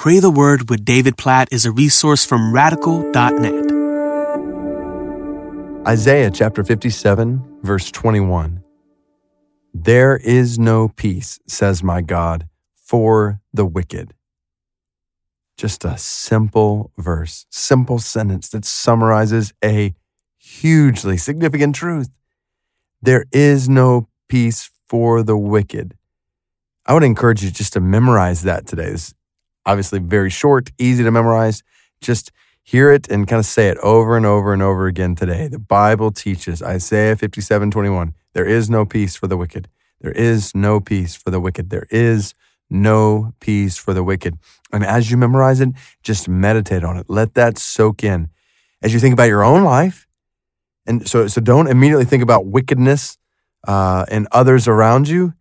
Pray the Word with David Platt is a resource from radical.net. Isaiah chapter 57, verse 21. There is no peace, says my God, for the wicked. Just a simple verse, simple sentence that summarizes a hugely significant truth. There is no peace for the wicked. I would encourage you just to memorize that today. It's obviously very short, easy to memorize. Just hear it and kind of say it over and over and over again today. The Bible teaches Isaiah 57 21. There is no peace for the wicked. There is no peace for the wicked. There is no peace for the wicked. And as you memorize it, just meditate on it. Let that soak in. As you think about your own life, and so, so don't immediately think about wickedness uh, and others around you.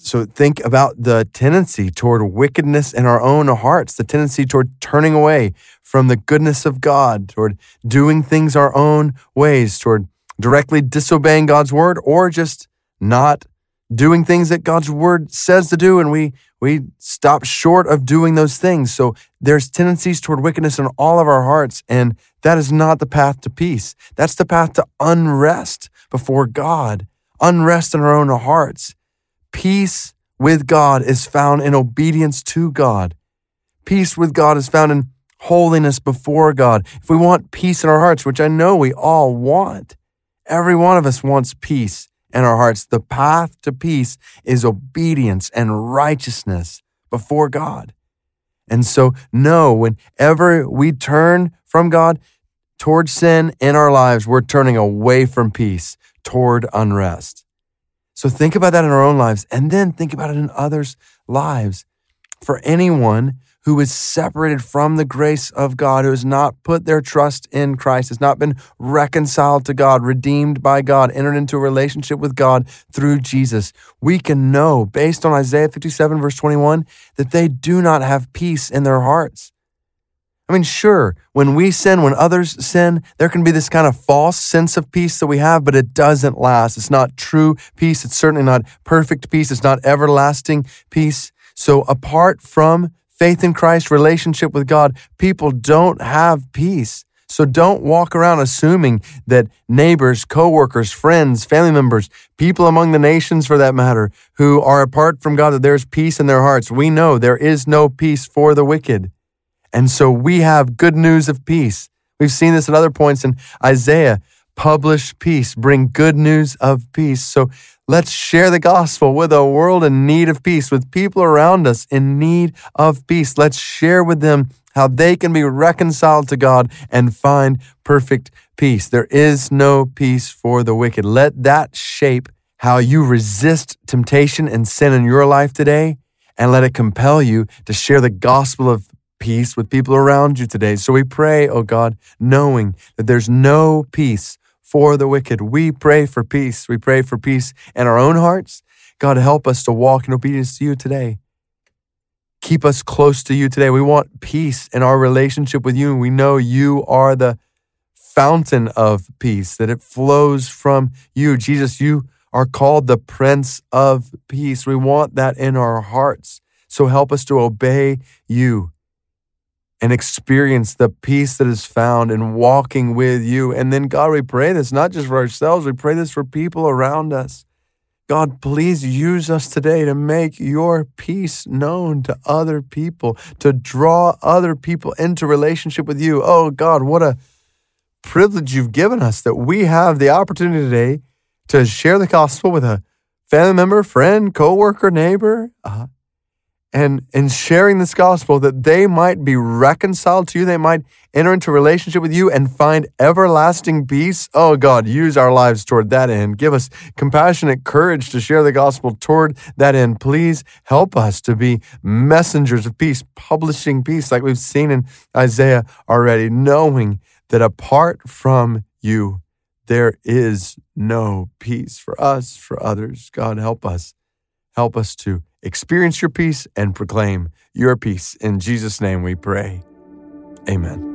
So think about the tendency toward wickedness in our own hearts, the tendency toward turning away from the goodness of God, toward doing things our own ways, toward directly disobeying God's word, or just not doing things that God's word says to do, and we we stop short of doing those things. So there's tendencies toward wickedness in all of our hearts, and that is not the path to peace. That's the path to unrest before God, unrest in our own hearts. Peace with God is found in obedience to God. Peace with God is found in holiness before God. If we want peace in our hearts, which I know we all want, every one of us wants peace in our hearts. The path to peace is obedience and righteousness before God. And so, no, whenever we turn from God towards sin in our lives, we're turning away from peace toward unrest. So, think about that in our own lives and then think about it in others' lives. For anyone who is separated from the grace of God, who has not put their trust in Christ, has not been reconciled to God, redeemed by God, entered into a relationship with God through Jesus, we can know, based on Isaiah 57, verse 21, that they do not have peace in their hearts. I mean, sure, when we sin, when others sin, there can be this kind of false sense of peace that we have, but it doesn't last. It's not true peace. It's certainly not perfect peace. It's not everlasting peace. So apart from faith in Christ, relationship with God, people don't have peace. So don't walk around assuming that neighbors, coworkers, friends, family members, people among the nations for that matter, who are apart from God, that there's peace in their hearts. We know there is no peace for the wicked. And so we have good news of peace. We've seen this at other points in Isaiah. Publish peace, bring good news of peace. So Let's share the gospel with a world in need of peace, with people around us in need of peace. Let's share with them how they can be reconciled to God and find perfect peace. There is no peace for the wicked. Let that shape how you resist temptation and sin in your life today, and let it compel you to share the gospel of peace with people around you today. So we pray, oh God, knowing that there's no peace for the wicked. We pray for peace. We pray for peace in our own hearts. God, help us to walk in obedience to you today. Keep us close to you today. We want peace in our relationship with you. We know you are the fountain of peace, that it flows from you. Jesus, you are called the Prince of Peace. We want that in our hearts. So help us to obey you and experience the peace that is found in walking with you. And then, God, we pray this not just for ourselves, we pray this for people around us. God, please use us today to make your peace known to other people, to draw other people into relationship with you. Oh, God, what a privilege you've given us that we have the opportunity today to share the gospel with a family member, friend, coworker, neighbor, uh, and in sharing this gospel that they might be reconciled to you, they might enter into relationship with you and find everlasting peace. Oh God, use our lives toward that end. Give us compassionate courage to share the gospel toward that end. Please help us to be messengers of peace, publishing peace like we've seen in Isaiah already, knowing that apart from you, there is no peace for us, for others. God, help us. Help us to experience your peace and proclaim your peace. In Jesus' name we pray. Amen.